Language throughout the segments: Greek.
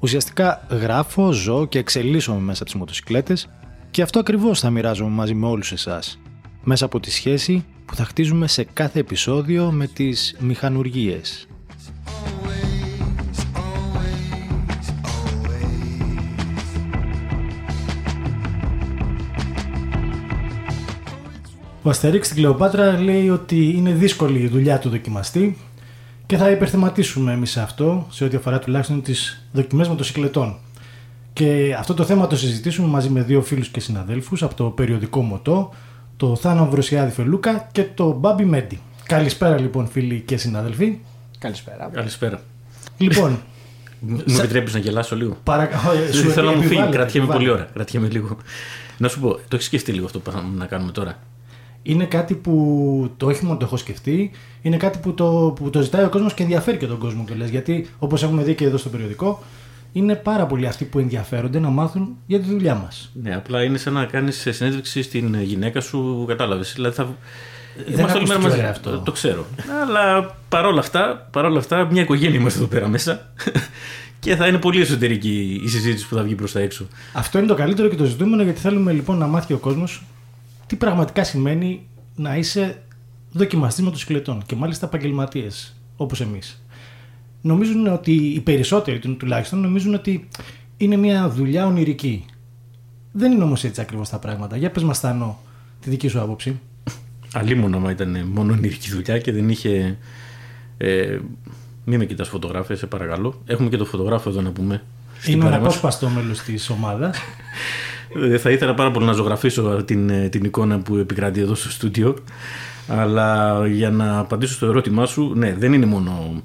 Ουσιαστικά γράφω, ζω και εξελίσσομαι μέσα από τις μοτοσικλέτες και αυτό ακριβώς θα μοιράζομαι μαζί με όλους εσάς, μέσα από τη σχέση που θα χτίζουμε σε κάθε επεισόδιο με τις μηχανουργίες. Ο Αστερίξ στην Κλεοπάτρα λέει ότι είναι δύσκολη η δουλειά του δοκιμαστή και θα υπερθεματίσουμε εμείς σε αυτό, σε ό,τι αφορά τουλάχιστον τις δοκιμές μοτοσυκλετών. Και αυτό το θέμα το συζητήσουμε μαζί με δύο φίλους και συναδέλφους από το περιοδικό Μοτό, το Θάνο Βροσιάδη Φελούκα και το Μπάμπι Μέντι. Καλησπέρα λοιπόν φίλοι και συναδελφοί. Καλησπέρα. Καλησπέρα. Λοιπόν, Μου επιτρέπεις να γελάσω λίγο; παρακαλώ. Σου θέλω να μου φύγει, κρατιέμαι πολύ ώρα. Κρατιέμαι λίγο. Να σου πω, το έχεις σκεφτεί λίγο αυτό που πάμε να κάνουμε τώρα; Είναι κάτι που το όχι μόνο το έχω σκεφτεί, είναι κάτι που το, που το ζητάει ο κόσμος και ενδιαφέρει και τον κόσμο κιόλα. Γιατί όπως έχουμε δει και εδώ στο περιοδικό, είναι πάρα πολλοί αυτοί που ενδιαφέρονται να μάθουν για τη δουλειά μας. Ναι, απλά είναι σαν να κάνεις συνέντευξη στην γυναίκα σου, κατάλαβες. Δηλαδή θα. Δεν Είμαστε όλη μέρα ακούστηκε μαζί. ωραία αυτό. Το ξέρω. Αλλά παρόλα αυτά, παρόλα αυτά, μια οικογένεια είμαστε εδώ πέρα μέσα. και θα είναι πολύ εσωτερική η συζήτηση που θα βγει προς τα έξω. Αυτό είναι το καλύτερο και το ζητούμενο γιατί θέλουμε λοιπόν να μάθει ο κόσμος τι πραγματικά σημαίνει να είσαι δοκιμαστής μοτοσυκλετών και μάλιστα επαγγελματίες όπως εμείς. Νομίζουν ότι οι περισσότεροι του- τουλάχιστον νομίζουν ότι είναι μια δουλειά ονειρική. Δεν είναι όμως έτσι ακριβώς τα πράγματα. Για πες μας, Θάνο, τη δική σου άποψη. Αλλήμον άμα ήταν μόνο ονειρική δουλειά και δεν είχε. Ε, μη με κοιτάς φωτογράφια, σε παρακαλώ. Έχουμε και το φωτογράφο εδώ να πούμε. Στην Είναι παρέα μας. αναπόσπαστο μέλος της ομάδας. Ε, Θα ήθελα πάρα πολύ να ζωγραφίσω την, ε, την εικόνα που επικρατεί εδώ στο στούντιο. Αλλά για να απαντήσω στο ερώτημά σου, ναι, δεν είναι μόνο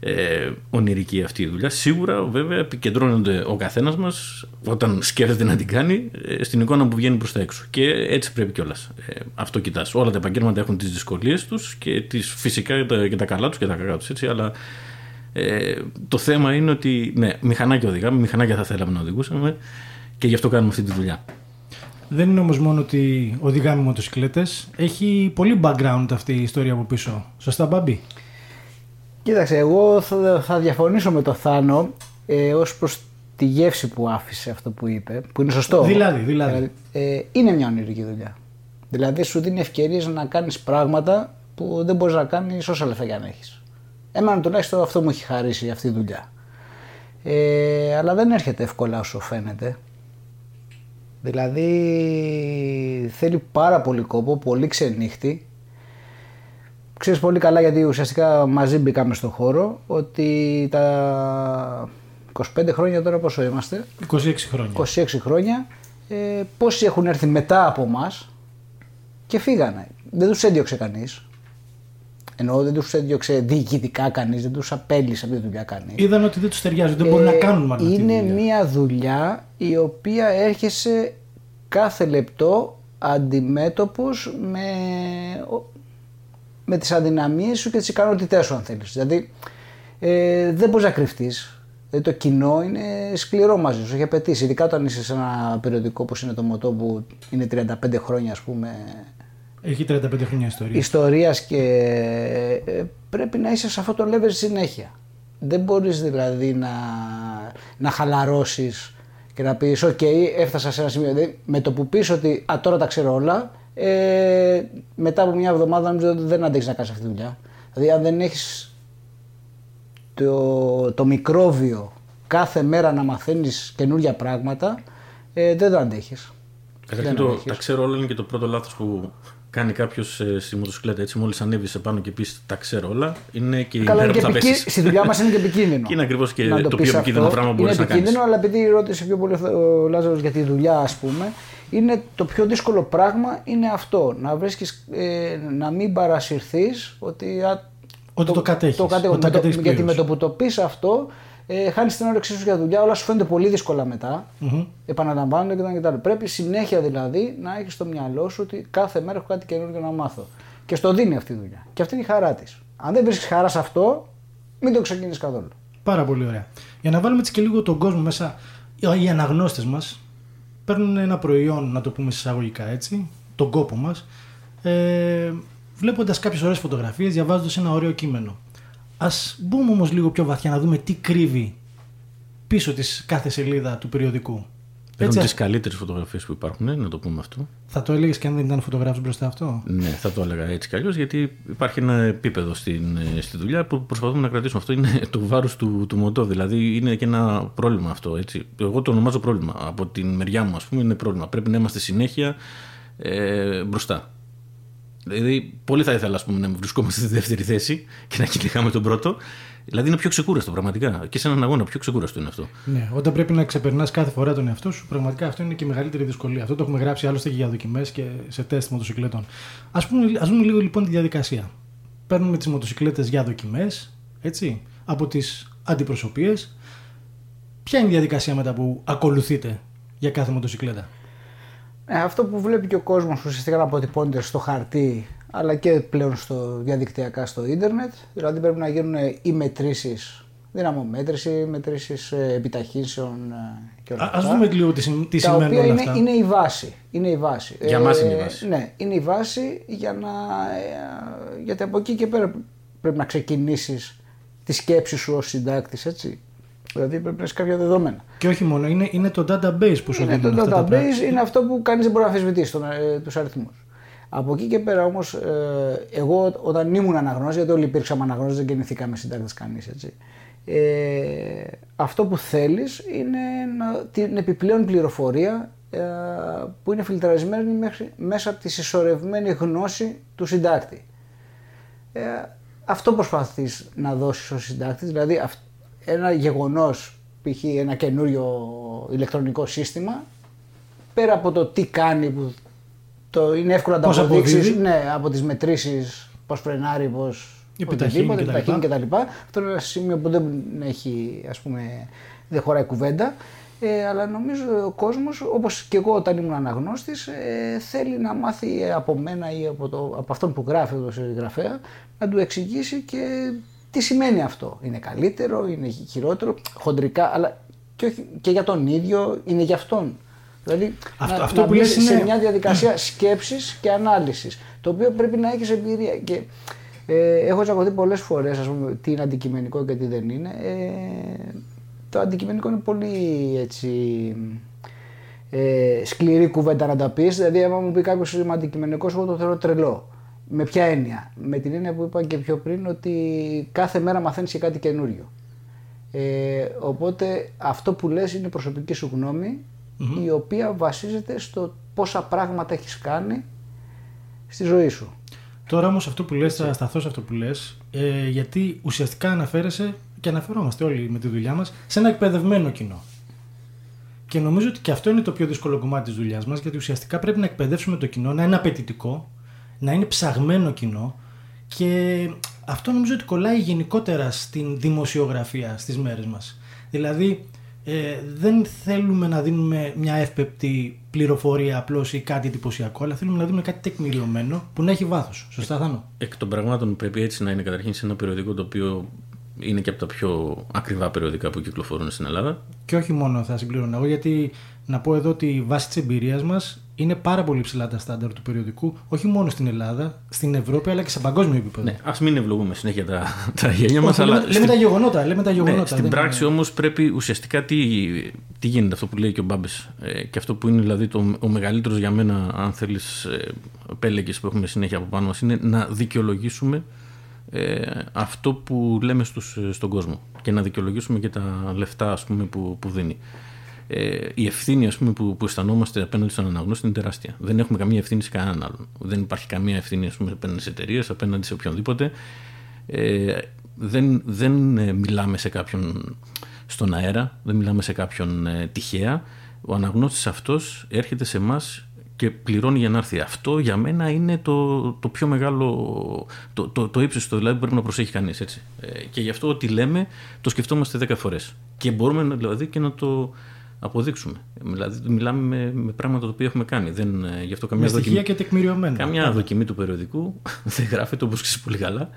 ε, ονειρική αυτή η δουλειά. Σίγουρα, βέβαια, επικεντρώνονται ο καθένας μας όταν σκέφτεται να την κάνει ε, στην εικόνα που βγαίνει προς τα έξω. Και έτσι πρέπει κιόλας. Ε, αυτό κοιτάς. Όλα τα επαγγέλματα έχουν τις δυσκολίες τους και τις, φυσικά και τα, και τα καλά τους και τα κακά τους. Αλλά ε, το θέμα είναι ότι ναι, μηχανάκια οδηγάμε, μηχανάκια θα θέλαμε να οδηγούσαμε και γι' αυτό κάνουμε αυτή τη δουλειά. Δεν είναι όμως μόνο ότι οδηγάμε μοτοσυκλέτες. Έχει πολύ background αυτή η ιστορία από πίσω. Σωστά, Μπάμπη; Κοίταξε, εγώ θα, θα διαφωνήσω με το Θάνο ε, ως προς τη γεύση που άφησε αυτό που είπε, που είναι σωστό. Δηλαδή, δηλαδή. Ε, είναι μια ονειρική δουλειά. Δηλαδή σου δίνει ευκαιρίες να κάνεις πράγματα που δεν μπορείς να κάνεις όσα λεφτά και αν έχεις. Εμένα τουλάχιστον αυτό μου έχει χαρίσει αυτή η δουλειά. Ε, αλλά δεν έρχεται εύκολα όσο φαίνεται. Δηλαδή θέλει πάρα πολύ κόπο, πολύ ξενύχτη Ξέρεις πολύ καλά γιατί ουσιαστικά μαζί μπήκαμε στον χώρο ότι τα 25 χρόνια τώρα πόσο είμαστε, 26 χρόνια. 26 χρόνια, ε, πόσοι έχουν έρθει μετά από μας και φύγανε. Δεν τους έδιωξε κανείς. Εννοώ δεν τους έδιωξε διοικητικά κανείς, δεν τους απέλησε από τη δουλειά κανείς. Είδαν ότι δεν τους ταιριάζει, δεν μπορούν να Ε, κάνουν μάλλον αυτή τη Είναι δουλειά. μια δουλειά η οποία έρχεσαι κάθε λεπτό αντιμέτωπος με, ο- με τις αδυναμίες σου και τις ικανότητές σου αν θέλεις. Δηλαδή ε, δεν μπορείς να κρυφτείς. Δηλαδή, το κοινό είναι σκληρό μαζί σου, έχει απαιτήσει. Ειδικά όταν είσαι σε ένα περιοδικό όπως είναι το Μοτό που είναι 35 χρόνια ας πούμε Έχει 35 χρόνια ιστορίας. ιστορίας και ε, πρέπει να είσαι σε αυτό το level συνέχεια. Δεν μπορείς δηλαδή να, να χαλαρώσεις και να πεις «ΟΚ, έφτασα σε ένα σημείο». Δηλαδή, με το που πεις ότι «Α, τώρα τα ξέρω όλα», ε, μετά από μια εβδομάδα νομίζω ότι δεν αντέχεις να κάνεις αυτή τη δουλειά. Δηλαδή αν δεν έχεις το, το μικρόβιο κάθε μέρα να μαθαίνεις καινούργια πράγματα, ε, δεν το αντέχεις. Καταρχήν το, τα ξέρω όλα είναι και το πρώτο λάθος που κάνει κάποιος στη μοτοσυκλέτα. Έτσι, μόλις ανέβει σε πάνω και πεις τα ξέρω όλα, είναι και η Καλά, μέρα είναι που και θα επικίνδυνο. πέσεις. Στη δουλειά μας είναι και επικίνδυνο. Και είναι ακριβώς και Να το πεις πιο επικίνδυνο αυτό. πράγμα που μπορείς Είναι να κάνεις. επικίνδυνο, αλλά επειδή ρώτησε πιο πολύ ο Λάζαρος για τη δουλειά, ας πούμε, είναι το πιο δύσκολο πράγμα είναι αυτό. Να βρίσκεις, ε, να μην παρασυρθείς ότι. α, Ότι το κατέχεις, κατέχω. ότι τα Με το- κατέχεις γιατί πλήρως. με το που το πεις αυτό, ε, χάνεις την όρεξή σου για δουλειά, όλα σου φαίνονται πολύ δύσκολα μετά. Mm-hmm. Επαναλαμβάνονται κτλ. Πρέπει συνέχεια δηλαδή να έχεις στο μυαλό σου ότι κάθε μέρα έχω κάτι καινούργιο να μάθω. Και στο δίνει αυτή η δουλειά. Και αυτή είναι η χαρά της. Αν δεν βρίσκεις χαρά σε αυτό, μην το ξεκινήσεις καθόλου. Πάρα πολύ ωραία. Για να βάλουμε έτσι και λίγο τον κόσμο μέσα, οι αναγνώστες μας παίρνουν ένα προϊόν, να το πούμε εισαγωγικά έτσι, τον κόπο μας, ε, βλέποντας κάποιες ωραίες φωτογραφίες, διαβάζοντας ένα ωραίο κείμενο. Α μπούμε όμως λίγο πιο βαθιά να δούμε τι κρύβει πίσω της κάθε σελίδα του περιοδικού. Έχουν τις καλύτερες φωτογραφίες που υπάρχουν, να το πούμε αυτό. Θα το έλεγες και αν δεν ήταν φωτογράφος μπροστά αυτό; Ναι, θα το έλεγα έτσι κι αλλιώς, γιατί υπάρχει ένα επίπεδο στην, στη δουλειά που προσπαθούμε να κρατήσουμε. Αυτό είναι το βάρος του, του μοτό. Δηλαδή είναι και ένα πρόβλημα αυτό. Έτσι. Εγώ το ονομάζω πρόβλημα. Από την μεριά μου, ας πούμε, είναι πρόβλημα. Πρέπει να είμαστε συνέχεια ε, μπροστά. Δηλαδή, πολύ θα ήθελα πούμε, να βρισκόμαστε στη δεύτερη θέση και να κυνηγάμε τον πρώτο. Δηλαδή, είναι πιο ξεκούραστο πραγματικά. Και σε έναν αγώνα, πιο ξεκούραστο είναι αυτό. Ναι, όταν πρέπει να ξεπερνάς κάθε φορά τον εαυτό σου, πραγματικά αυτό είναι και η μεγαλύτερη δυσκολία. Αυτό το έχουμε γράψει άλλωστε και για δοκιμές και σε τεστ μοτοσυκλέτων. Α πούμε, ας δούμε λίγο λοιπόν τη διαδικασία. Παίρνουμε τις μοτοσυκλέτες για δοκιμές, έτσι, από τις αντιπροσωπείες. Ποια είναι η διαδικασία μετά που ακολουθείτε για κάθε μοτοσυκλέτα; Ε, αυτό που βλέπει και ο κόσμος ουσιαστικά να αποτυπώνεται στο χαρτί αλλά και πλέον στο διαδικτυακά στο ίντερνετ. Δηλαδή πρέπει να γίνουν οι μετρήσεις, δυναμομέτρηση, μετρήσεις ε, επιταχύνσεων ε, και όλα αυτά. Α δούμε λίγο τι, τι τα σημαίνουν οποία όλα είναι, αυτά. είναι η βάση. Είναι η βάση. Για ε, μας είναι η βάση. Ναι, είναι η βάση για να, γιατί από εκεί και πέρα πρέπει να ξεκινήσεις τη σκέψη σου ως συντάκτης, έτσι. Δηλαδή πρέπει να έχει κάποια δεδομένα. Και όχι μόνο, είναι, είναι το database που σου είναι δίνουν Το αυτά τα database είναι αυτό που κανείς δεν μπορεί να αμφισβητήσει ε, τους αριθμούς. Από εκεί και πέρα όμως, ε, εγώ όταν ήμουν αναγνώστης, γιατί όλοι υπήρξαμε αναγνώστες, δεν γεννηθήκαμε συντάκτες κανείς έτσι. Ε, αυτό που θέλεις είναι να, την επιπλέον πληροφορία ε, που είναι φιλτραρισμένη μέχρι, μέσα από τη συσσωρευμένη γνώση του συντάκτη. Ε, αυτό προσπαθείς να δώσεις ως συντάκτης, δηλαδή αυ, ένα γεγονός, π.χ. ένα καινούριο ηλεκτρονικό σύστημα, πέρα από το τι κάνει που το είναι εύκολο να Πώς το αποδείξεις αποδίδει. ναι, από τις μετρήσεις, πώς φρενάρει, πώς Επιταχύνει οτιδήποτε, κτλ. επιταχύνει κτλ. Αυτό είναι ένα σημείο που δεν έχει, ας πούμε, δεν χωράει κουβέντα. Ε, αλλά νομίζω ο κόσμος, όπως και εγώ όταν ήμουν αναγνώστης, ε, θέλει να μάθει από μένα ή από, το, από αυτόν που γράφει το συγγραφέα, να του εξηγήσει και τι σημαίνει αυτό; Είναι καλύτερο, είναι χειρότερο, χοντρικά, αλλά και, όχι, και για τον ίδιο, είναι για αυτόν. Δηλαδή Αυτό- να, αυτό να που μπεις λες σε είναι- μια διαδικασία σκέψης και ανάλυσης, το οποίο πρέπει να έχεις εμπειρία. Και, ε, έχω τσακωθεί πολλές φορές, ας πούμε, τι είναι αντικειμενικό και τι δεν είναι. Ε, το αντικειμενικό είναι πολύ έτσι, ε, σκληρή κουβέντα να τα πεις. Δηλαδή, άμα μου πει κάποιος είμαι αντικειμενικός, εγώ το θεωρώ τρελό. Με ποια έννοια; Με την έννοια που είπα και πιο πριν ότι κάθε μέρα μαθαίνεις και κάτι καινούριο. Ε, οπότε αυτό που λες είναι προσωπική σου γνωμη η οποία βασίζεται στο πόσα πράγματα έχεις κάνει στη ζωή σου. Τώρα όμως αυτό που λες, θα σταθώ σε αυτό που λες, ε, γιατί ουσιαστικά αναφέρεσαι και αναφερόμαστε όλοι με τη δουλειά μας σε ένα εκπαιδευμένο κοινό. Και νομίζω ότι και αυτό είναι το πιο δύσκολο κομμάτι της δουλειάς μας, γιατί ουσιαστικά πρέπει να εκπαιδεύσουμε το κοινό να είναι απαιτητικό, να είναι ψαγμένο κοινό και αυτό νομίζω ότι κολλάει γενικότερα στην δημοσιογραφία στις μέρες μας. Δηλαδή ε, δεν θέλουμε να δίνουμε μια εύπεπτη πληροφορία απλώς ή κάτι εντυπωσιακό, αλλά θέλουμε να δίνουμε κάτι τεκμηριωμένο που να έχει βάθος. Σωστά Θάνο; Εκ των πραγμάτων πρέπει έτσι να είναι καταρχήν σε ένα περιοδικό το οποίο είναι και από τα πιο ακριβά περιοδικά που κυκλοφορούν στην Ελλάδα. Και όχι μόνο θα συμπληρώνω εγώ, γιατί να πω εδώ ότι βάσει της εμπειρίας μας είναι πάρα πολύ ψηλά τα στάνταρ του περιοδικού, όχι μόνο στην Ελλάδα, στην Ευρώπη, αλλά και σε παγκόσμιο επίπεδο. Ναι, ας μην ευλογούμε συνέχεια τα, τα γέλια μας, Όχι, αλλά. λέμε, λέμε τα γεγονότα. Λέμε τα γεγονότα Ναι, στην δεν πράξη είναι- όμως πρέπει ουσιαστικά τι, τι γίνεται, αυτό που λέει και ο Μπάμπε. Ε, και αυτό που είναι δηλαδή το, ο μεγαλύτερος για μένα, αν θέλεις, ε, πέλεγε που έχουμε συνέχεια από πάνω μας, είναι να δικαιολογήσουμε ε, αυτό που λέμε στους, στον κόσμο και να δικαιολογήσουμε και τα λεφτά ας πούμε, που, που δίνει. Ε, η ευθύνη ας πούμε, που, που αισθανόμαστε απέναντι στον αναγνώστη είναι τεράστια. Δεν έχουμε καμία ευθύνη σε κανέναν άλλον. Δεν υπάρχει καμία ευθύνη ας πούμε, απέναντι σε εταιρείες, απέναντι σε οποιονδήποτε. Ε, δεν, δεν ε, μιλάμε σε κάποιον στον αέρα, δεν μιλάμε σε κάποιον ε, τυχαία. Ο αναγνώστης αυτός έρχεται σε εμάς και πληρώνει για να έρθει. Αυτό για μένα είναι το, το πιο μεγάλο, το, το, το ύψιστο δηλαδή που πρέπει να προσέχει κανείς. Ε, και γι' αυτό ό,τι λέμε το σκεφτόμαστε 10 φορές. Και μπορούμε δηλαδή και να το αποδείξουμε. Δηλαδή, μιλάμε με, με πράγματα τα οποία έχουμε κάνει. Δεν, ε, γι αυτό καμιά με στοιχεία δοκιμή, και τεκμηριωμένα. Καμιά δοκιμή του περιοδικού δεν γράφεται όπως ξέρεις πολύ καλά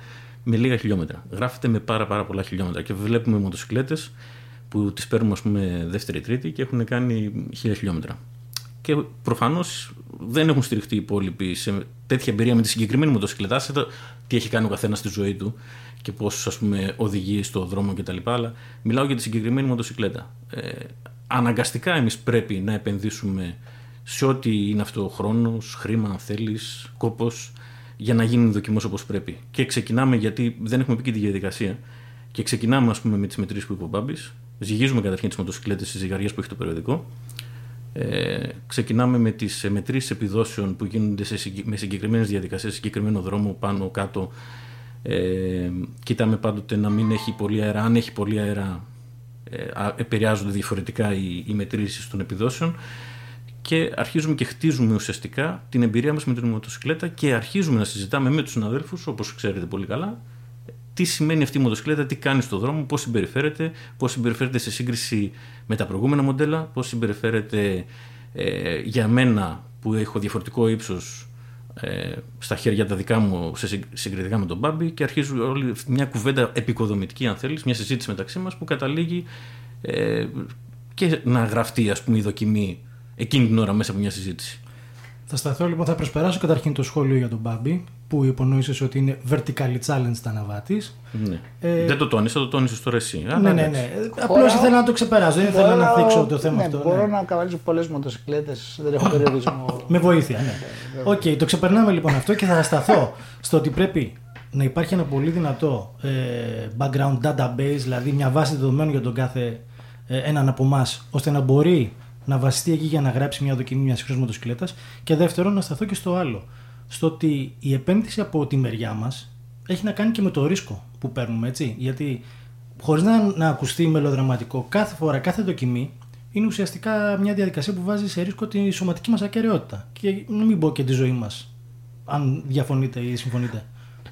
με λίγα χιλιόμετρα. Γράφεται με πάρα, πάρα πολλά χιλιόμετρα. Και βλέπουμε μοτοσυκλέτες που τις παίρνουμε, ας πούμε, δεύτερη-τρίτη και έχουν κάνει χίλια χιλιόμετρα. Και προφανώς δεν έχουν στηριχτεί οι υπόλοιποι σε τέτοια εμπειρία με τη συγκεκριμένη μοτοσυκλέτα. τι έχει κάνει ο καθένας στη ζωή του και πώς οδηγεί στο δρόμο κτλ. Αλλά μιλάω για τη συγκεκριμένη μοτοσυκλέτα. Ε, αναγκαστικά εμείς πρέπει να επενδύσουμε σε ό,τι είναι αυτό χρόνος, χρήμα, αν θέλεις, κόπος, για να γίνει δοκιμός όπως πρέπει. Και ξεκινάμε, γιατί δεν έχουμε πει και τη διαδικασία, και ξεκινάμε ας πούμε, με τις μετρήσεις που είπε ο Μπάμπης. Ζυγίζουμε καταρχήν τις μοτοσυκλέτες στι ζυγαριές που έχει το περιοδικό. Ε, ξεκινάμε με τις μετρήσεις επιδόσεων που γίνονται σε, με συγκεκριμένες διαδικασίες, σε συγκεκριμένο δρόμο, πάνω, κάτω. Ε, κοιτάμε πάντοτε να μην έχει πολύ αέρα. Αν έχει πολύ αέρα, ε, επηρεάζονται διαφορετικά οι, οι μετρήσεις των επιδόσεων και αρχίζουμε και χτίζουμε ουσιαστικά την εμπειρία μας με την μοτοσυκλέτα και αρχίζουμε να συζητάμε με τους συναδέλφους, όπως ξέρετε πολύ καλά, τι σημαίνει αυτή η μοτοσυκλέτα, τι κάνει στον δρόμο, πώς συμπεριφέρεται, πώς συμπεριφέρεται σε σύγκριση με τα προηγούμενα μοντέλα, πώς συμπεριφέρεται ε, για μένα που έχω διαφορετικό ύψος ε, στα χέρια τα δικά μου σε συγκριτικά με τον Μπάμπη και αρχίζει όλη μια κουβέντα επικοδομητική αν θέλεις, μια συζήτηση μεταξύ μας που καταλήγει ε, και να γραφτεί ας πούμε η δοκιμή εκείνη την ώρα μέσα από μια συζήτηση. Θα σταθώ λοιπόν, θα προσπεράσω καταρχήν το σχόλιο για τον Μπάμπη που υπονόησες ότι είναι vertically challenged αναβάτη. Ναι. Ε... Δεν το τόνισα, το τόνισε τώρα εσύ. Ναι, ναι, ναι. Απλώς ήθελα να το ξεπεράσω, δεν ήθελα να θίξω το θέμα ναι, αυτό. Μπορώ ναι. να καβαλήσω πολλές μοτοσυκλέτες, δεν έχω περιορισμό. Με βοήθεια, ναι. OK, okay, το ξεπερνάμε λοιπόν αυτό και θα σταθώ στο ότι πρέπει να υπάρχει ένα πολύ δυνατό ε, background database, δηλαδή μια βάση δεδομένων για τον κάθε ε, έναν από εμάς, ώστε να μπορεί να βασιστεί εκεί για να γράψει μια δοκιμή μιας σύγχρονη μοτοσυκλέτας. Και δεύτερον, να σταθώ και στο άλλο. Στο ότι η επένδυση από τη μεριά μας έχει να κάνει και με το ρίσκο που παίρνουμε, έτσι. Γιατί χωρίς να, να ακουστεί μελοδραματικό, κάθε φορά, κάθε δοκιμή είναι ουσιαστικά μια διαδικασία που βάζει σε ρίσκο τη σωματική μας ακαιρεότητα. Και να μην πω και τη ζωή μας, αν διαφωνείτε ή συμφωνείτε.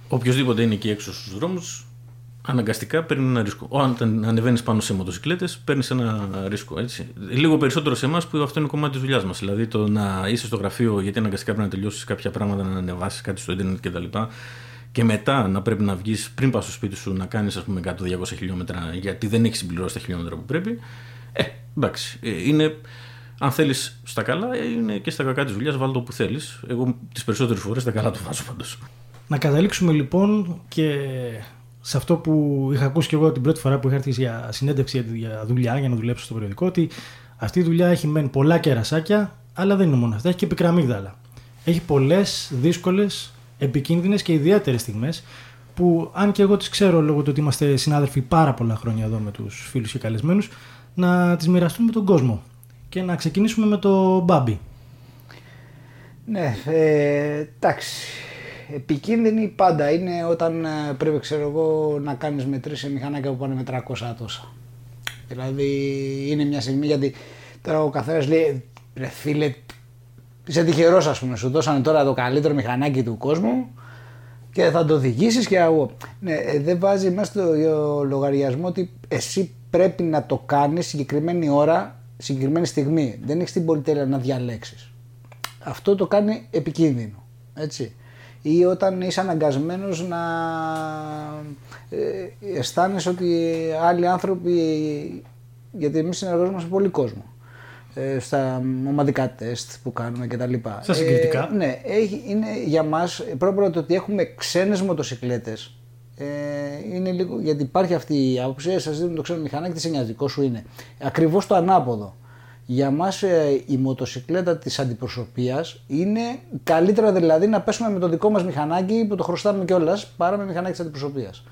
Οποιοδήποτε είναι εκεί έξω στους δρόμους αναγκαστικά παίρνει ένα ρίσκο. Όταν ανεβαίνεις πάνω σε μοτοσυκλέτες, παίρνεις ένα ρίσκο. Έτσι. Λίγο περισσότερο σε εμάς που αυτό είναι κομμάτι της δουλειάς μας. Δηλαδή το να είσαι στο γραφείο γιατί αναγκαστικά πρέπει να τελειώσεις κάποια πράγματα, να ανεβάσεις κάτι στο Ιντερνετ κτλ. Και μετά να πρέπει να βγεις πριν πας στο σπίτι σου να κάνεις 100-200 χιλιόμετρα γιατί δεν έχεις συμπληρώσει τα χιλιόμετρα που πρέπει. Ε, εντάξει. Ε, είναι, αν θέλεις στα καλά, είναι και στα κακά της δουλειάς, βάλω το που θέλεις. Εγώ τις περισσότερες φορές τα καλά το βάζω πάντως. Να καταλήξουμε λοιπόν και σε αυτό που είχα ακούσει και εγώ την πρώτη φορά που είχα έρθει για συνέντευξη για δουλειά, για να δουλέψω στο περιοδικό, ότι αυτή η δουλειά έχει μεν πολλά κερασάκια, αλλά δεν είναι μόνο αυτά. Έχει και πικραμίγδαλα. Έχει πολλές δύσκολες, επικίνδυνες και ιδιαίτερες στιγμές που, αν και εγώ τις ξέρω λόγω του ότι είμαστε συνάδελφοι πάρα πολλά χρόνια εδώ με τους φίλους και καλεσμένους, να τις μοιραστούμε με τον κόσμο. Και να ξεκινήσουμε με το Μπάμπι. Ναι, ε, εντάξει επικίνδυνη πάντα είναι όταν ε, πρέπει ξέρω εγώ, να κάνεις μετρήσεις σε μηχανάκια που πάνε με 300 τόσα. Δηλαδή είναι μια στιγμή γιατί τώρα ο καθένας λέει ρε φίλε είσαι τυχερός ας πούμε σου δώσανε τώρα το καλύτερο μηχανάκι του κόσμου και θα το οδηγήσεις και εγώ. Ναι, ε, δεν βάζει μέσα στο λογαριασμό ότι εσύ πρέπει να το κάνεις συγκεκριμένη ώρα, συγκεκριμένη στιγμή. Δεν έχεις την πολυτέλεια να διαλέξεις. Αυτό το κάνει επικίνδυνο. Έτσι ή όταν είσαι αναγκασμένος να ε, αισθάνεσαι ότι άλλοι άνθρωποι, γιατί εμείς συνεργαζόμαστε με πολύ κόσμο, ε, στα ομαδικά τεστ που κάνουμε κτλ. Στα συγκριτικά. Ε, ναι, έχει, είναι για μας πρώτα το ότι έχουμε ξένες μοτοσυκλέτες ε, είναι λίγο, γιατί υπάρχει αυτή η άποψη, σας δίνουν το ξένο μηχανάκι, τι σε νοιάζει, σου είναι. Ακριβώς το ανάποδο. Για μας ε, η μοτοσυκλέτα της αντιπροσωπείας είναι καλύτερα δηλαδή να πέσουμε με το δικό μας μηχανάκι που το χρωστάμε κιόλας παρά με μηχανάκι της αντιπροσωπείας.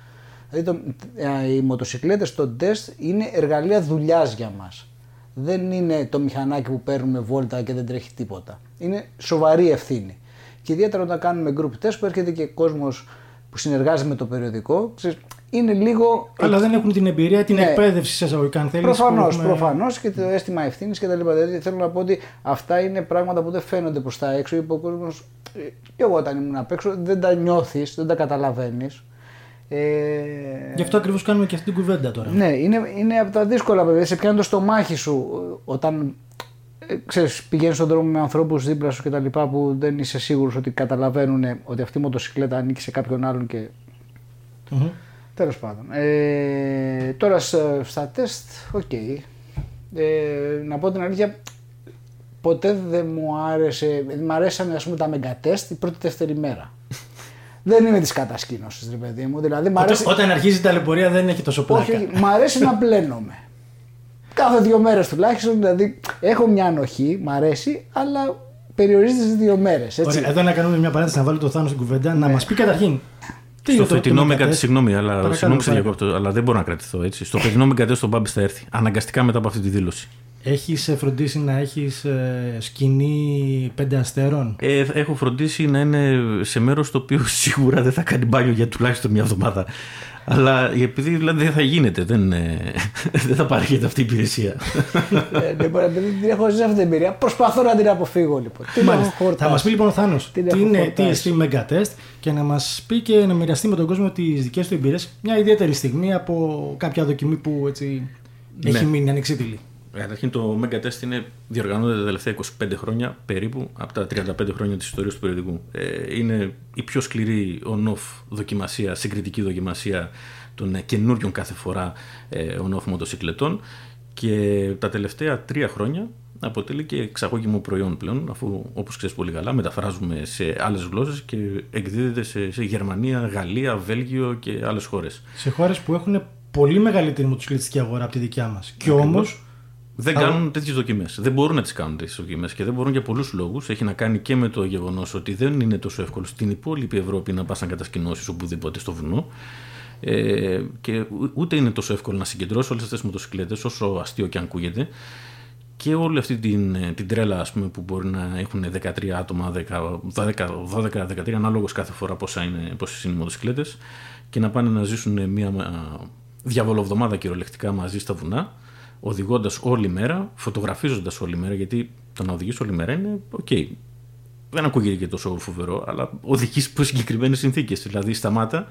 Δηλαδή το, ε, οι μοτοσυκλέτες στο τεστ είναι εργαλεία δουλειάς για μας. Δεν είναι το μηχανάκι που παίρνουμε βόλτα και δεν τρέχει τίποτα. Είναι σοβαρή ευθύνη. Και ιδιαίτερα όταν κάνουμε group test που έρχεται και κόσμος που συνεργάζεται με το περιοδικό, είναι λίγο. Αλλά δεν έχουν την εμπειρία, την Ναι. εκπαίδευση σε εισαγωγικά, αν θέλεις. Προφανώς, προφανώς και το αίσθημα ευθύνης και τα λοιπά. Δηλαδή θέλω να πω ότι αυτά είναι πράγματα που δεν φαίνονται προς τα έξω ή που ο κόσμος. Και εγώ όταν ήμουν απ' έξω δεν τα νιώθεις, δεν τα καταλαβαίνεις. Ε, Γι' αυτό ακριβώς κάνουμε και αυτή την κουβέντα τώρα. Ναι, είναι, είναι από τα δύσκολα βέβαια. Σε πιάνει το στομάχι σου όταν ε, ξέρεις, πηγαίνεις στον δρόμο με ανθρώπους δίπλα σου και τα λοιπά που δεν είσαι σίγουρος ότι καταλαβαίνουν ότι αυτή η μοτοσυκλέτα ανήκει σε κάποιον άλλον και Μμμ. Τέλος πάντων. Ε, τώρα σ- στα τεστ, οκ. Ε, να πω την αλήθεια, ποτέ δεν μου άρεσε, μ' αρέσαν ας πούμε τα μεγατεστ την πρώτη δεύτερη μέρα. δεν είμαι της κατασκήνωσης ρε παιδί μου, δηλαδή μ' Όταν, αρέσει... όταν αρχίζει η ταλαιπωρία δεν έχει τόσο πλάκα. Όχι, όχι, μ' αρέσει να πλένομαι. Κάθε δύο μέρες τουλάχιστον, δηλαδή έχω μια ανοχή, μ' αρέσει, αλλά περιορίζεται σε δύο μέρες. Ωραία, εδώ να κάνουμε μια παρένθεση να βάλω το Θάνο στην κουβέντα, να μας πει καταρχήν. Τι Στο είναι το- φετινό το Μεγκατέ, Megatest? συγγνώμη, αλλά Παρακαλώ, συγγνώμη που σε παρακαλώ. διακόπτω, αλλά δεν μπορώ να κρατηθώ έτσι. Στο φετινό Μεγκατέ στον Μπάμπης θα έρθει. Αναγκαστικά μετά από αυτή τη δήλωση. Έχεις φροντίσει να έχεις σκηνή πέντε αστέρων; Ε, έχω φροντίσει να είναι σε μέρος το οποίο σίγουρα δεν θα κάνει μπάνιο για τουλάχιστον μια εβδομάδα. Αλλά επειδή δηλαδή δεν θα γίνεται, δεν, ε, δεν θα παρέχεται αυτή η υπηρεσία. ε, λοιπόν, επειδή την έχω ζήσει αυτή την εμπειρία, προσπαθώ να την αποφύγω λοιπόν. Τι Μάλιστα. έχω χορτάσει. Θα μας πει λοιπόν ο Θάνος Την τι έχω είναι χορτάσει. τι εστί Megatest και να μας πει και να μοιραστεί με τον κόσμο τις δικές του εμπειρίες. Μια ιδιαίτερη στιγμή από κάποια δοκιμή που έτσι έχει Ναι. μείνει ανεξίτηλη. Καταρχήν το Mega Test είναι, διοργανώνεται τα τελευταία 25 χρόνια περίπου από τα 35 χρόνια της ιστορίας του περιοδικού. Ε, είναι η πιο σκληρή on-off δοκιμασία, συγκριτική δοκιμασία των ε, καινούριων κάθε φορά ε, on-off μοτοσυκλετών και τα τελευταία τρία χρόνια αποτελεί και εξαγώγημο προϊόν πλέον αφού όπως ξέρεις πολύ καλά μεταφράζουμε σε άλλες γλώσσες και εκδίδεται σε, σε Γερμανία, Γαλλία, Βέλγιο και άλλες χώρες. Σε χώρες που έχουν πολύ μεγαλύτερη μοτοσυκλετιστική αγορά από τη δικιά μας. Και όμως. Δεν Αλλά- κάνουν τέτοιες δοκιμές. Δεν μπορούν να τις κάνουν τέτοιες δοκιμές και δεν μπορούν για πολλούς λόγους. Έχει να κάνει και με το γεγονός ότι δεν είναι τόσο εύκολο στην υπόλοιπη Ευρώπη να πας να κατασκηνώσεις οπουδήποτε στο βουνό. Ε, και ου- ούτε είναι τόσο εύκολο να συγκεντρώσεις όλες αυτές τις μοτοσυκλέτες, όσο αστείο και αν ακούγεται. Και όλη αυτή την, ε, την τρέλα ας πούμε, που μπορεί να έχουν 13 άτομα, 12-13 αναλόγως κάθε φορά πόσα είναι, πόσες είναι οι μοτοσυκλέτες και να πάνε να ζήσουν μια α, διαβολοβδομάδα κυριολεκτικά μαζί στα βουνά οδηγώντας όλη μέρα, φωτογραφίζοντας όλη μέρα γιατί το να οδηγείς όλη μέρα είναι οκ. Δεν ακούγεται και τόσο φοβερό, αλλά οδηγείς υπό συγκεκριμένες συνθήκες. Δηλαδή σταμάτα,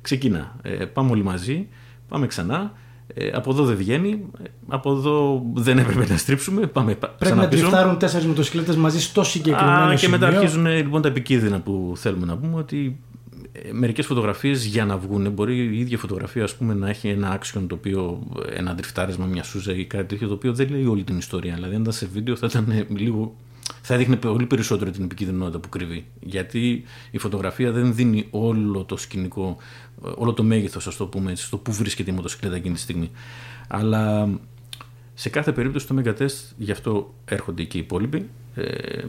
ξεκινά. Ε, πάμε όλοι μαζί, πάμε ξανά. Ε, από εδώ δεν βγαίνει, ε, από εδώ δεν έπρεπε να στρίψουμε. Πάμε πα- Πρέπει ξανά να πίσω. τριφτάρουν τέσσερις μοτοσυκλέτες μαζί στο συγκεκριμένο Α, και σημείο. μετά αρχίζουν ε, λοιπόν τα επικίνδυνα που θέλουμε να πούμε ότι ε, μερικές φωτογραφίες για να βγουν μπορεί η ίδια φωτογραφία ας πούμε, να έχει ένα action το οποίο ένα τριφτάρισμα, μια σούζα ή κάτι τέτοιο το οποίο δεν λέει όλη την ιστορία. Δηλαδή αν ήταν σε βίντεο θα ήταν ε, λίγο θα έδειχνε πολύ περισσότερο την επικίνδυνοτητα που κρύβει. Γιατί η φωτογραφία δεν δίνει όλο το σκηνικό, ε, όλο το μέγεθος, ας το πούμε, έτσι, στο που βρίσκεται η μοτοσυκλέτα εκείνη τη στιγμή. Αλλά σε κάθε περίπτωση το Mega Test, γι' αυτό έρχονται και οι υπόλοιποι, ε,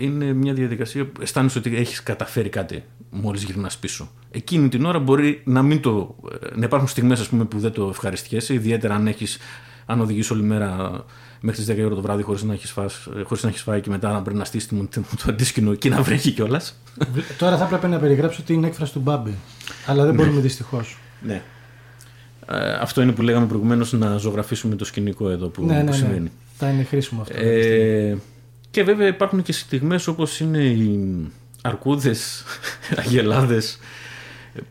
είναι μια διαδικασία που αισθάνεσαι ότι έχεις καταφέρει κάτι μόλις γυρνάς πίσω. Εκείνη την ώρα μπορεί να, μην το, ε, να υπάρχουν στιγμές ας πούμε, που δεν το ευχαριστιέσαι, ιδιαίτερα αν, έχεις, αν οδηγείς όλη μέρα μέχρι τις 10 ώρα το βράδυ χωρίς να έχεις, φας, χωρίς να έχεις φάει και μετά να πρέπει να στήσεις το, το αντίσκηνο και να βρέχει κιόλας. Τώρα θα έπρεπε να περιγράψω την έκφραση του Μπάμπη. Αλλά δεν μπορούμε δυστυχώς. Ναι. Ε, αυτό είναι που λέγαμε προηγουμένως να ζωγραφίσουμε το σκηνικό εδώ που, Ναι, που ναι, ναι. συμβαίνει. Θα είναι χρήσιμο αυτό. Ε, και βέβαια υπάρχουν και στιγμές όπως είναι οι αρκούδες, αγελάδες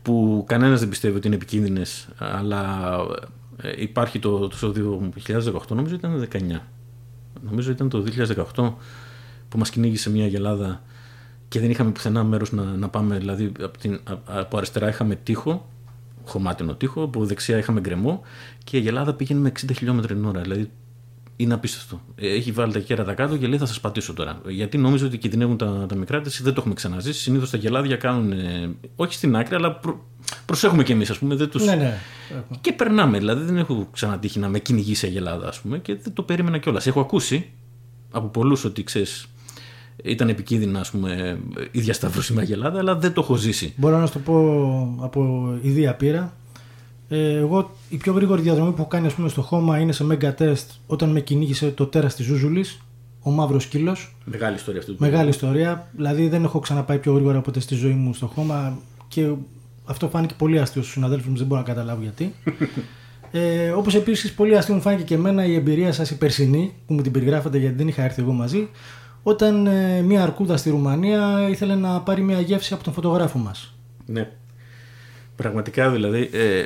που κανένας δεν πιστεύει ότι είναι επικίνδυνες αλλά ε, υπάρχει το, το 2018 νομίζω ήταν 19 νομίζω ήταν το 2018 που μας κυνήγησε μια αγελάδα και δεν είχαμε πουθενά μέρος να, να πάμε δηλαδή από, την, α- από αριστερά είχαμε τείχο χωμάτινο τείχο, από δεξιά είχαμε γκρεμό και η αγελάδα πήγαινε με 60 χιλιόμετρα την ώρα. Δηλαδή είναι απίστευτο. Ε, Έχει βάλει τα κέρατα κάτω και λέει θα σας πατήσω τώρα. Γιατί νόμιζε ότι κινδυνεύουν τα, τα μικρά της, δεν το έχουμε ξαναζήσει. Συνήθως τα γελάδια κάνουν. ε, όχι στην άκρη, αλλά προ, προσέχουμε κι εμείς, ας πούμε. Δεν τους... Ναι, ναι. Και περνάμε. Δηλαδή δεν έχω ξανατύχει να με κυνηγήσει η αγελάδα, ας πούμε, και δεν το περίμενα κιόλας. Έχω ακούσει από πολλούς ότι ξέρεις. Ήταν επικίνδυνα, ας πούμε, η διασταύρωση με αγελάδα, αλλά δεν το έχω ζήσει. Μπορώ να σου το πω από ιδία πείρα. Ε, εγώ η πιο γρήγορη διαδρομή που έχω κάνει ας πούμε, στο χώμα είναι σε Mega Test όταν με κυνήγησε το τέρας της Ζούζουλης, ο μαύρος σκύλος. Μεγάλη ιστορία αυτή. Μεγάλη ιστορία. Δηλαδή δεν έχω ξαναπάει πιο γρήγορα ποτέ στη ζωή μου στο χώμα και αυτό φάνηκε πολύ αστείο στους συναδέλφους μου, δεν μπορώ να καταλάβω γιατί. Ε, Όπως επίσης πολύ αστείο μου φάνηκε και εμένα η εμπειρία σας η περσινή, που μου την περιγράφατε γιατί δεν είχα έρθει εγώ μαζί, όταν ε, μια αρκούδα στη Ρουμανία ήθελε να πάρει μια γεύση από τον φωτογράφο μας. Ναι. Πραγματικά δηλαδή ε,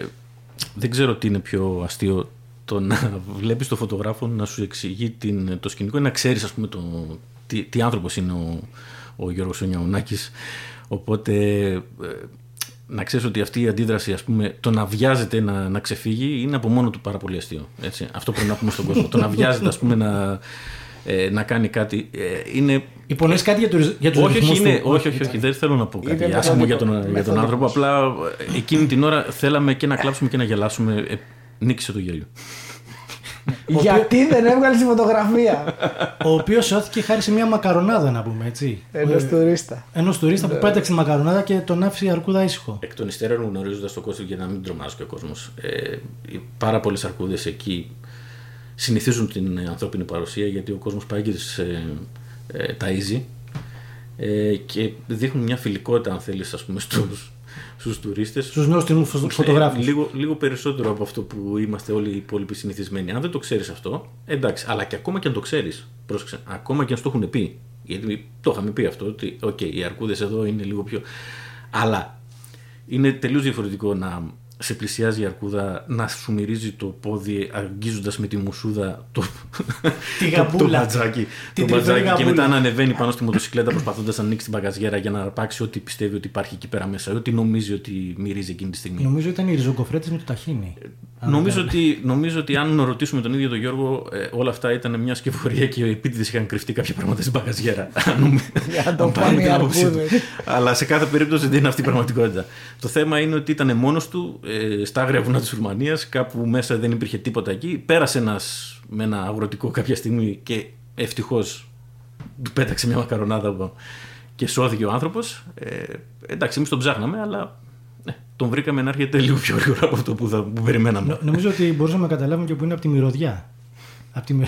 δεν ξέρω τι είναι πιο αστείο το να βλέπεις τον φωτογράφο να σου εξηγεί την, το σκηνικό ή να ξέρεις ας πούμε το, τι, τι άνθρωπος είναι ο, ο Γιώργος Ονιαουνάκης οπότε ε, να ξέρεις ότι αυτή η αντίδραση ας πούμε το να βιάζεται να, να ξεφύγει είναι από μόνο του πάρα πολύ αστείο έτσι. αυτό πρέπει να πούμε στον κόσμο το να βιάζεται ας πούμε να, ε, να κάνει κάτι ε, είναι Υπονοείς κάτι για, τους, για τους όχι, όχι, ρυθμούς είναι, του. όχι, όχι, όχι, δεν θέλω να πω κάτι Είναι άσχημο για τον, μεθοδικό. για τον άνθρωπο. Μεθοδικός. Απλά ε, εκείνη την ώρα θέλαμε και να κλάψουμε και να γελάσουμε. Ε, νίκησε το γέλιο. Γιατί δεν έβγαλες τη φωτογραφία; Ο οποίος σώθηκε χάρη σε μια μακαρονάδα, να πούμε έτσι. ενός τουρίστα. Ενός τουρίστα που πέταξε τη μακαρονάδα και τον άφησε η αρκούδα ήσυχο. Εκ των υστέρων γνωρίζοντας το κόσμο για να μην τρομάζει και ο κόσμος. Ε, οι πάρα πολλές αρκούδες εκεί συνηθίζουν την ανθρώπινη παρουσία γιατί ο κόσμος πάει και τις, ε, ε, ταΐζει ε, και δείχνουν μια φιλικότητα αν θέλεις ας πούμε στους, στους τουρίστες Στους νέους τιμού φωτογράφους. Ε, λίγο, λίγο περισσότερο από αυτό που είμαστε όλοι οι υπόλοιποι συνηθισμένοι. Αν δεν το ξέρεις αυτό, εντάξει, αλλά και ακόμα και αν το ξέρεις, πρόσεξε, ακόμα και αν σου το έχουν πει. Γιατί το είχαμε πει αυτό, ότι οκ, οι αρκούδες εδώ είναι λίγο πιο. Αλλά είναι τελείως διαφορετικό να σε πλησιάζει η αρκούδα, να σου μυρίζει το πόδι αγγίζοντας με τη μουσούδα το, Τη το- γαμπούλα. το μπατζάκι, Την το μπατζάκι τρυφερή και μετά γαμπούλα. να ανεβαίνει πάνω στη μοτοσυκλέτα προσπαθώντας να ανοίξει την μπαγκαζιέρα για να αρπάξει ό,τι πιστεύει ότι υπάρχει εκεί πέρα μέσα, ό,τι νομίζει ότι μυρίζει εκείνη τη στιγμή. Νομίζω ήταν οι ριζοκοφρέτε με το ταχίνι. Νομίζω ότι, νομίζω ότι αν ρωτήσουμε τον ίδιο τον Γιώργο, ε, όλα αυτά ήταν μια σκευωρία και επίτηδες είχαν κρυφτεί κάποια πράγματα στην μπαγκαζιέρα. Αν νομι- Για να το αν πάρει πάνε οι την άποψή του. αρκούδες. Αλλά σε κάθε περίπτωση δεν είναι αυτή η πραγματικότητα. Το θέμα είναι ότι ήταν μόνος του ε, στα άγρια βουνά της Ρουμανία, κάπου μέσα δεν υπήρχε τίποτα εκεί. Πέρασε ένας με ένα αγροτικό κάποια στιγμή και ευτυχώς του πέταξε μια μακαρονάδα από- και σώθηκε ο άνθρωπος. Ε, εντάξει, εμείς τον ψάχναμε, αλλά ναι, τον βρήκαμε να έρχεται λίγο πιο γρήγορα από αυτό που, θα, που περιμέναμε. Νο- Νομίζω ότι μπορούσαμε να καταλάβουμε και που είναι από τη μυρωδιά. Από τη... μυ-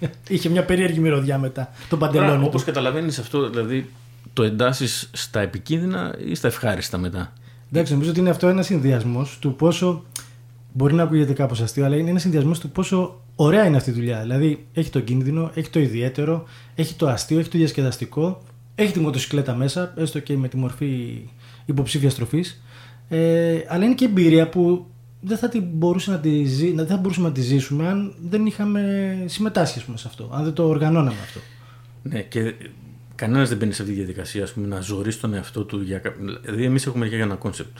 Είχε μια περίεργη μυρωδιά μετά. Το παντελόνι. Όπως του. καταλαβαίνεις αυτό, δηλαδή το εντάσσει στα επικίνδυνα ή στα ευχάριστα μετά; Εντάξει, νομίζω ότι είναι αυτό ένας συνδυασμός του πόσο. Μπορεί να ακούγεται κάπως αστείο, αλλά είναι ένας συνδυασμός του πόσο ωραία είναι αυτή η δουλειά. Δηλαδή έχει το κίνδυνο, έχει το ιδιαίτερο, έχει το αστείο, έχει το διασκεδαστικό, έχει τη μοτοσυκλέτα μέσα, έστω και με τη μορφή υποψήφιας τροφής. Ε, αλλά είναι και εμπειρία που δεν θα, την μπορούσε να τη ζει, δεν θα μπορούσαμε να τη ζήσουμε αν δεν είχαμε συμμετάσχει ας πούμε, σε αυτό, αν δεν το οργανώναμε αυτό. Ναι, και κανένας δεν μπαίνει σε αυτή τη διαδικασία ας πούμε, να ζωρίσει τον εαυτό του. Για... κα- Δηλαδή, εμείς έχουμε για ένα concept.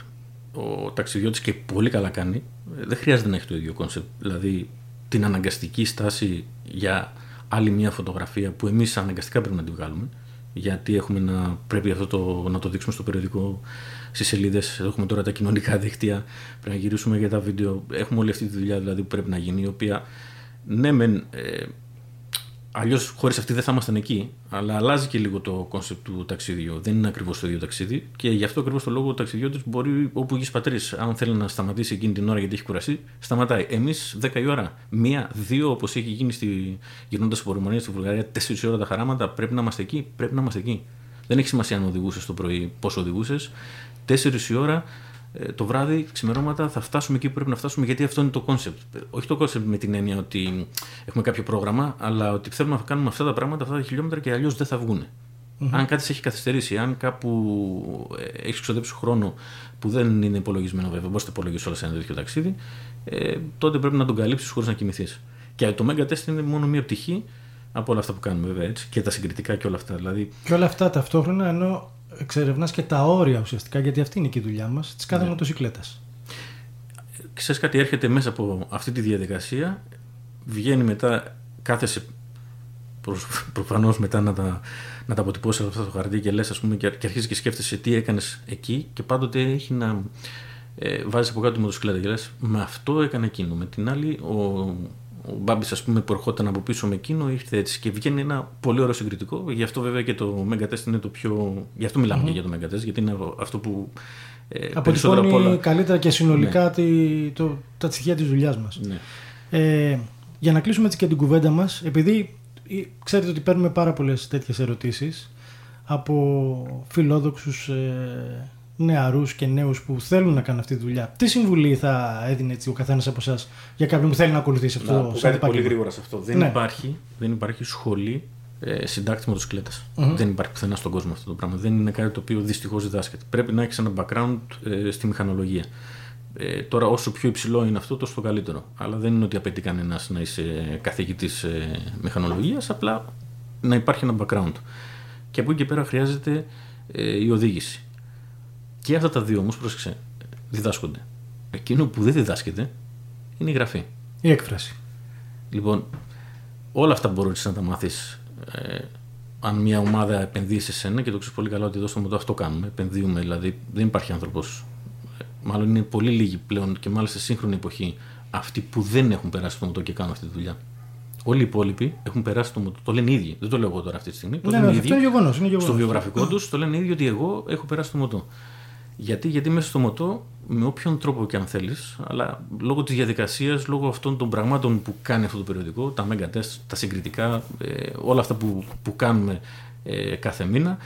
Ο ταξιδιώτης και πολύ καλά κάνει, ε, δεν χρειάζεται να έχει το ίδιο concept. Δηλαδή, την αναγκαστική στάση για άλλη μια φωτογραφία που εμείς αναγκαστικά πρέπει να τη βγάλουμε. Γιατί έχουμε να, πρέπει αυτό το, να το δείξουμε στο περιοδικό, στις σελίδες. Έχουμε τώρα τα κοινωνικά δίκτυα. Πρέπει να γυρίσουμε για τα βίντεο. Έχουμε όλη αυτή τη δουλειά δηλαδή, που πρέπει να γίνει, η οποία ναι, μεν, ε, Αλλιώς χωρίς αυτή δεν θα ήμασταν εκεί. Αλλά αλλάζει και λίγο το κόνσεπτ του ταξιδιού. Δεν είναι ακριβώς το ίδιο ταξίδι. Και γι' αυτό ακριβώς το λόγο ο ταξιδιώτης μπορεί όπου γη πατρίς. Αν θέλει να σταματήσει εκείνη την ώρα γιατί έχει κουραστεί, σταματάει. Εμείς 10 η ώρα, μία, δύο, όπως έχει γίνει στη... γυρνώντας από Ρουμανία στη Βουλγαρία, 4 η ώρα τα χαράματα, πρέπει να είμαστε εκεί. Πρέπει να είμαστε εκεί. Δεν έχει σημασία αν οδηγούσες το πρωί, πώς οδηγούσες. 4 η ώρα ε, το βράδυ, ξημερώματα, θα φτάσουμε εκεί που πρέπει να φτάσουμε, γιατί αυτό είναι το κόνσεπτ. Όχι το κόνσεπτ με την έννοια ότι έχουμε κάποιο πρόγραμμα, αλλά ότι θέλουμε να κάνουμε αυτά τα πράγματα, αυτά τα χιλιόμετρα και αλλιώς δεν θα βγουν. Αν κάτι σε έχει καθυστερήσει, αν κάπου ε, έχεις ξοδέψει χρόνο που δεν είναι υπολογισμένο, βέβαια, μπορείς να το υπολογίσεις όλα σε ένα τέτοιο ταξίδι, ε, τότε πρέπει να τον καλύψεις χωρίς να κοιμηθείς. Και το Mega Test είναι μόνο μία πτυχή από όλα αυτά που κάνουμε, βέβαια, έτσι, και τα συγκριτικά και όλα αυτά. Δηλαδή, Και όλα αυτά ταυτόχρονα ενώ εξερευνάς και τα όρια ουσιαστικά, γιατί αυτή είναι και η δουλειά μας, της κάθε μοτοσυκλέτας. ξέρεις κάτι έρχεται μέσα από αυτή τη διαδικασία βγαίνει μετά κάθεσαι προς, προφανώς μετά να τα, να τα αποτυπώσεις αυτά στο χαρτί και λες ας πούμε και, και αρχίζεις και σκέφτεσαι τι έκανες εκεί και πάντοτε έχει να ε, βάζεις από κάτω τη μοτοσυκλέτα και λες με αυτό έκανε εκείνο με την άλλη ο, ο Μπάμπης, ας πούμε, που ερχόταν από πίσω με εκείνο, ήρθε έτσι. Και βγαίνει ένα πολύ ωραίο συγκριτικό. Γι' αυτό βέβαια και το Mega Test είναι το πιο. Γι' αυτό μιλάμε και για το Mega Test, γιατί είναι αυτό που. Ε, περισσότερο απ' Αποτυπώνει όλα- καλύτερα και συνολικά τη, το, τα στοιχεία της δουλειάς μας. Ναι. Ε, για να κλείσουμε έτσι και την κουβέντα μας, επειδή ε, ξέρετε ότι παίρνουμε πάρα πολλές τέτοιες ερωτήσεις από φιλόδοξους ε, νεαρούς και νέους που θέλουν να κάνουν αυτή τη δουλειά, τι συμβουλή θα έδινε έτσι ο καθένας από εσάς για κάποιον που θέλει να ακολουθήσει αυτό Να το πω σαν κάτι πολύ επάγγελμα. γρήγορα σε αυτό. Δεν, Ναι. υπάρχει, δεν υπάρχει σχολή ε, συντάκτη μοτοσυκλέτας. Δεν υπάρχει πουθενά στον κόσμο αυτό το πράγμα. Δεν είναι κάτι το οποίο δυστυχώς διδάσκεται. Πρέπει να έχεις ένα background ε, στη μηχανολογία. Ε, τώρα, όσο πιο υψηλό είναι αυτό, τόσο το καλύτερο. Αλλά δεν είναι ότι απαιτεί κανένας να είσαι καθηγητής ε, μηχανολογίας, απλά να υπάρχει ένα background. Και από εκεί και πέρα χρειάζεται ε, η οδήγηση. Και αυτά τα δύο όμως, πρόσεξε, διδάσκονται. Εκείνο που δεν διδάσκεται είναι η γραφή. Η έκφραση. Λοιπόν, όλα αυτά μπορεί να τα μάθεις ε, αν μια ομάδα επενδύει σε σένα και το ξέρεις πολύ καλά ότι εδώ στο μοτό αυτό κάνουμε. Επενδύουμε, δηλαδή δεν υπάρχει άνθρωπος. Μάλλον είναι πολύ λίγοι πλέον και μάλιστα σε σύγχρονη εποχή αυτοί που δεν έχουν περάσει το μοτό και κάνουν αυτή τη δουλειά. Όλοι οι υπόλοιποι έχουν περάσει το μοτό. Το λένε οι ίδιοι. Δεν το λέω εγώ τώρα αυτή τη στιγμή. Το Ναι, λένε ναι, οι αυτό είναι γεγονός, είναι γεγονός. Στο βιογραφικό τους το λένε οι ίδιοι ότι εγώ έχω περάσει το μοτό. Γιατί, γιατί μέσα στο μοτό, με όποιον τρόπο και αν θέλεις, αλλά λόγω της διαδικασίας, λόγω αυτών των πραγμάτων που κάνει αυτό το περιοδικό, τα mega test, τα συγκριτικά, ε, όλα αυτά που, που κάνουμε ε, κάθε μήνα,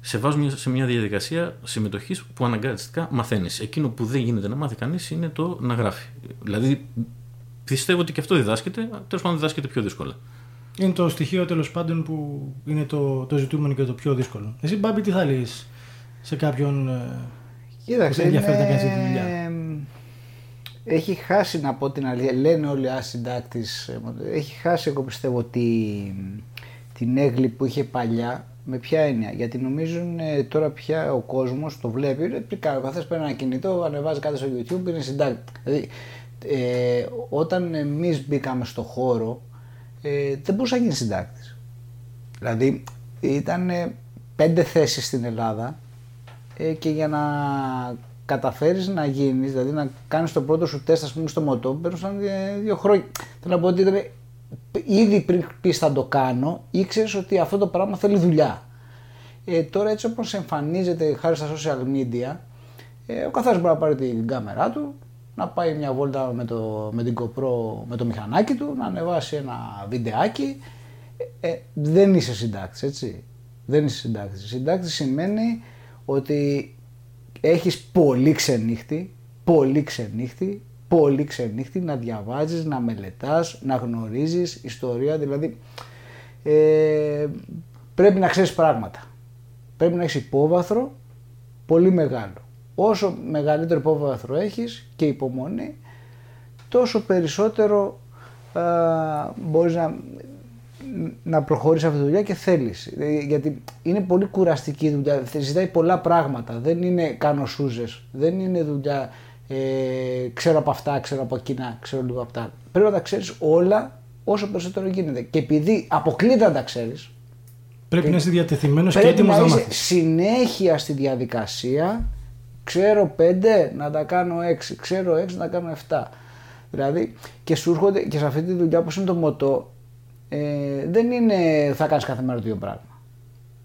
σε βάζουν σε μια διαδικασία συμμετοχής που αναγκαστικά μαθαίνεις. Εκείνο που δεν γίνεται να μάθει κανείς είναι το να γράφει. Δηλαδή, πιστεύω ότι και αυτό διδάσκεται, τέλος πάντων διδάσκεται πιο δύσκολα. Είναι το στοιχείο τέλος πάντων που είναι το, το ζητούμενο και το πιο δύσκολο. Εσύ, Μπάμπη, τι θα λύσεις σε κάποιον. Ε, Κοίταξε, που ενδιαφέρεται να είναι- κάνει αυτή τη δουλειά. Έχει χάσει να πω την αλήθεια. Λένε όλοι ασυντάκτη. Έχει χάσει, εγώ πιστεύω, τη, την έγκλη που είχε παλιά. Με ποια έννοια; Γιατί νομίζουν ε, τώρα πια ο κόσμος το βλέπει. Είναι πριν κάνει. Ο καθένα παίρνει ένα κινητό, ανεβάζει κάτι στο YouTube, είναι συντάκτη. Δηλαδή, ε, όταν εμείς μπήκαμε στο χώρο, ε, δεν μπορούσε να γίνει συντάκτης. Δηλαδή, ήταν ε, πέντε θέσεις στην Ελλάδα ε, και για να καταφέρεις να γίνεις, δηλαδή να κάνεις το πρώτο σου τεστ ας πούμε στο μοτό, παίρνουσαν ε, δύο χρόνια. Θέλω να πω ότι ήταν, ήδη πριν πεις θα το κάνω, ήξερες ότι αυτό το πράγμα θέλει δουλειά. Ε, τώρα έτσι όπως εμφανίζεται χάρη στα social media, ε, ο καθένας μπορεί να πάρει την κάμερά του, να πάει μια βόλτα με, το, με την GoPro, με το μηχανάκι του, να ανεβάσει ένα βιντεάκι. Ε, ε, δεν είσαι συντάκτης, έτσι. Δεν είσαι συντάκτης. Συντάκτης σημαίνει ότι έχεις πολύ ξενύχτη, πολύ ξενύχτη, πολύ ξενύχτη να διαβάζεις, να μελετάς, να γνωρίζεις ιστορία, δηλαδή ε, πρέπει να ξέρεις πράγματα. Πρέπει να έχεις υπόβαθρο πολύ μεγάλο. Όσο μεγαλύτερο υπόβαθρο έχεις και υπομονή, τόσο περισσότερο α, μπορείς να, να προχωρήσεις αυτή τη δουλειά και θέλεις. Ε, Γιατί είναι πολύ κουραστική η δουλειά, ζητάει πολλά πράγματα. Δεν είναι κάνω σούζες, δεν είναι δουλειά ε, ξέρω από αυτά, ξέρω από εκείνα, ξέρω λίγο από αυτά. Πρέπει να τα ξέρεις όλα όσο περισσότερο γίνεται. Και επειδή αποκλείται να τα ξέρεις, Πρέπει να είσαι διατεθειμένος και Πρέπει έτοιμος να να είσαι μάθεις. συνέχεια στη διαδικασία. Ξέρω 5 να τα κάνω 6, ξέρω 6 να τα κάνω 7. Δηλαδή και σου έρχονται και σε αυτή τη δουλειά που είναι το μοτό, ε, δεν είναι θα κάνεις κάθε μέρα το ίδιο πράγμα.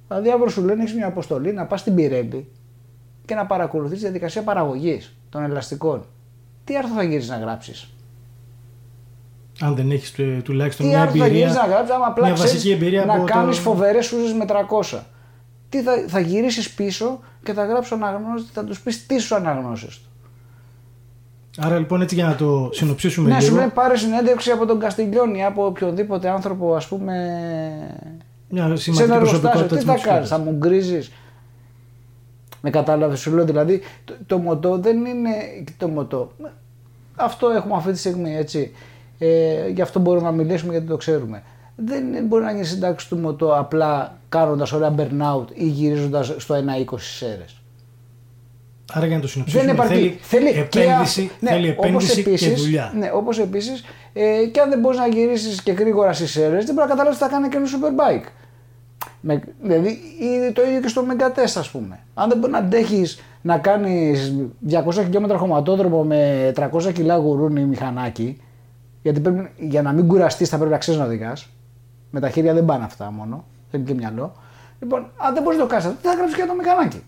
Δηλαδή αύριο σου λένε έχεις μια αποστολή να πας στην Πιρέλη και να παρακολουθείς τη διαδικασία παραγωγής των ελαστικών. Τι άρθρο θα γυρίσει να γράψεις; Αν δεν έχεις τουλάχιστον Τι μια άρθρο θα εμπειρία. γυρίσει να γράψεις, άμα απλά μια βασική ξέρεις εμπειρία να από κάνεις το... φοβερές σούζες με 300. Τι θα, θα γυρίσεις πίσω και θα γράψει αναγνώστη, θα τους πεις τι σου αναγνώσει του. Άρα λοιπόν έτσι για να το συνοψίσουμε Ναι, σου λίγο. λέει πάρε συνέντευξη από τον Καστιλιώνη ή από οποιοδήποτε άνθρωπο, ας πούμε. Μια σε σημαντική ένα εργοστάσιο. προσωπικότητα Τι της θα μοτοσυκλέτας. κάνεις, θα μου γκρίζεις. Με κατάλαβες, σου λέω δηλαδή το, το μοτό δεν είναι το μοτό. Αυτό έχουμε αυτή τη στιγμή έτσι. Ε, γι' αυτό μπορούμε να μιλήσουμε γιατί το ξέρουμε. Δεν μπορεί να γίνει συντάξη του μοτό απλά κάνοντας ωραία burnout ή γυρίζοντας στο 1,20 σέρες. Άρα για να το συνοψίσουμε Δεν υπάρχει. θέλει, και επένδυση, αυ- ναι, θέλει όπως επένδυση και επίσης- δουλειά. Ναι, όπως επίσης, ε, και αν δεν μπορείς να γυρίσεις και γρήγορα στις αίρε, δεν μπορεί να καταλάβεις τι θα κάνει και ένα superbike. Με, δηλαδή είναι το ίδιο και στο Megatest, ας πούμε. Αν δεν μπορεί να αντέχεις να κάνεις 200 χιλιόμετρα χωματόδρομο με 300 κιλά γουρούνι μηχανάκι, γιατί πρέπει, για να μην κουραστείς θα πρέπει να ξέρεις να οδηγάς. Με τα χέρια δεν πάνε αυτά μόνο. Θέλει και μυαλό. Λοιπόν, αν δεν μπορείς να το κάνεις αυτό, τι θα γράψεις για το μηχανάκι.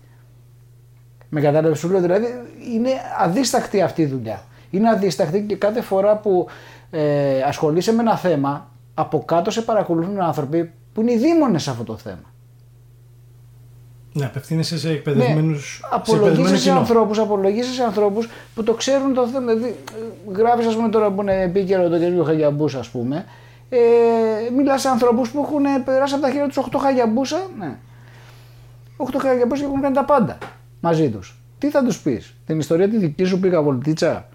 Με κατάλαβες σου λέω, δηλαδή είναι αδίστακτη αυτή η δουλειά. Είναι αδίστακτη και κάθε φορά που ε, ασχολείσαι με ένα θέμα, από κάτω σε παρακολουθούν άνθρωποι που είναι οι δήμονες σε αυτό το θέμα. Ναι, απευθύνεσαι σε εκπαιδευμένου. Ναι, απολογίσαι σε, ανθρώπους απολογίσαι σε ανθρώπους που το ξέρουν το θέμα. Δηλαδή, Γράφεις, ας πούμε, τώρα που είναι επίκαιρο το καινούριο Χαγιαμπούς, ας πούμε. Ε, Μιλάς σε ανθρώπους που έχουν περάσει από τα χέρια τους 8 Χαγιαμπούσα. Ναι. 8 Χαγιαμπούσα και έχουν κάνει τα πάντα μαζί τους. Τι θα τους πεις, Την ιστορία τη δική σου πήγα βολτίτσα;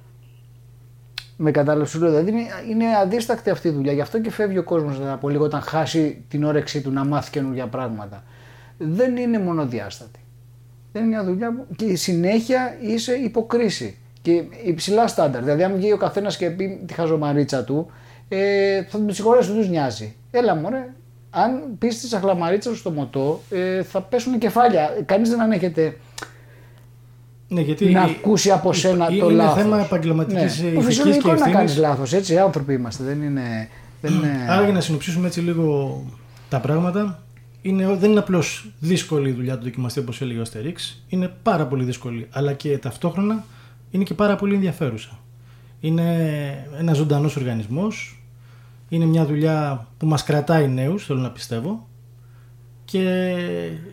Με κατάλαβε σου δηλαδή είναι, είναι αδίστακτη αυτή η δουλειά. Γι' αυτό και φεύγει ο κόσμος από λίγο όταν χάσει την όρεξή του να μάθει καινούργια πράγματα δεν είναι μονοδιάστατη. Δεν είναι μια δουλειά που και συνέχεια είσαι υποκρίση και υψηλά στάνταρ. Δηλαδή, αν βγει ο καθένας και πει τη χαζομαρίτσα του, ε, θα τον συγχωρέσει, τους νοιάζει. Έλα μωρέ, αν πεις τη σαχλαμαρίτσα σου στο μοτό, ε, θα πέσουν κεφάλια. Κανείς δεν ανέχεται ναι, γιατί να ακούσει από σένα το λάθος. Είναι θέμα επαγγελματικής ναι. Φυσιολογικό να κάνεις λάθος. Έτσι, άνθρωποι είμαστε. Δεν είναι. Δεν είναι... Άρα, για να συνοψίσουμε έτσι λίγο τα πράγματα, είναι, δεν είναι απλώς δύσκολη η δουλειά του δοκιμαστή όπως έλεγε ο Αστερίξ. Είναι πάρα πολύ δύσκολη. Αλλά και ταυτόχρονα είναι και πάρα πολύ ενδιαφέρουσα. Είναι ένας ζωντανός οργανισμός. Είναι μια δουλειά που μας κρατάει νέους, θέλω να πιστεύω. Και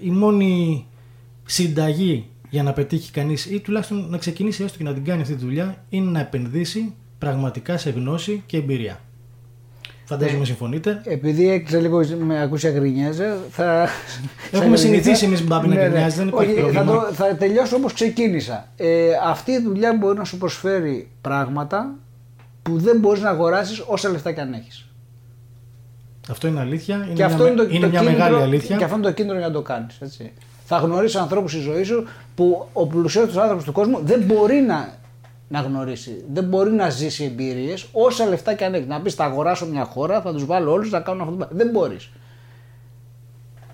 η μόνη συνταγή για να πετύχει κανείς ή τουλάχιστον να ξεκινήσει έστω και να την κάνει αυτή τη δουλειά είναι να επενδύσει πραγματικά σε γνώση και εμπειρία. Φαντάζομαι ε, συμφωνείτε. Επειδή έκλεισε λίγο με ακούσει αγρινιάζε, θα. Έχουμε συνηθίσει εμείς μπάμπι να γκρινιάζει, ναι, ναι. δεν υπάρχει Όχι, πρόβλημα. Θα, θα τελειώσω όπω ξεκίνησα. Ε, αυτή η δουλειά μπορεί να σου προσφέρει πράγματα που δεν μπορείς να αγοράσεις όσα λεφτά και αν έχεις. Αυτό είναι αλήθεια. Είναι και μια, αυτό είναι, το, είναι το μια μεγάλη αλήθεια. Και αυτό είναι το κίνητρο για να το κάνεις. Θα γνωρίσει ανθρώπου στη ζωή σου που ο πλουσιότερος άνθρωπος του κόσμου δεν μπορεί να να γνωρίσει. Δεν μπορεί να ζήσει εμπειρίες όσα λεφτά και αν έχεις. Να πεις θα αγοράσω μια χώρα, θα τους βάλω όλους να κάνουν αυτό. Δεν μπορείς.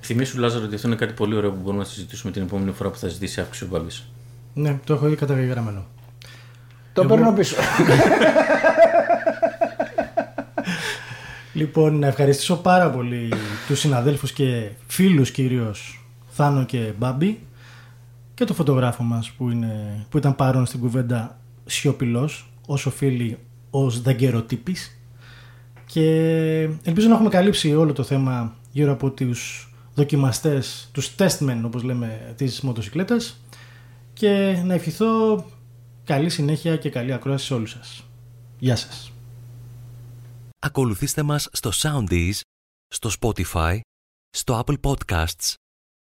Θυμήσου Λάζαρο ότι αυτό είναι κάτι πολύ ωραίο που μπορούμε να συζητήσουμε την επόμενη φορά που θα ζητήσει αύξηση ο Μπάμπης. Ναι, το έχω ήδη καταγεγραμμένο. Το Εγώ... παίρνω πίσω. λοιπόν, να ευχαριστήσω πάρα πολύ τους συναδέλφους και φίλους κυρίως Θάνο και Μπάμπη και το φωτογράφο μας που, είναι, που ήταν παρόν στην κουβέντα σιωπηλός, όσο φίλοι ως δαγκαιροτύπη. Και ελπίζω να έχουμε καλύψει όλο το θέμα γύρω από τους δοκιμαστές, τους testmen όπως λέμε της μοτοσυκλέτας. Και να ευχηθώ καλή συνέχεια και καλή ακρόαση σε όλους σας. Γεια σας. Ακολουθήστε μας στο Soundees, στο Spotify, στο Apple Podcasts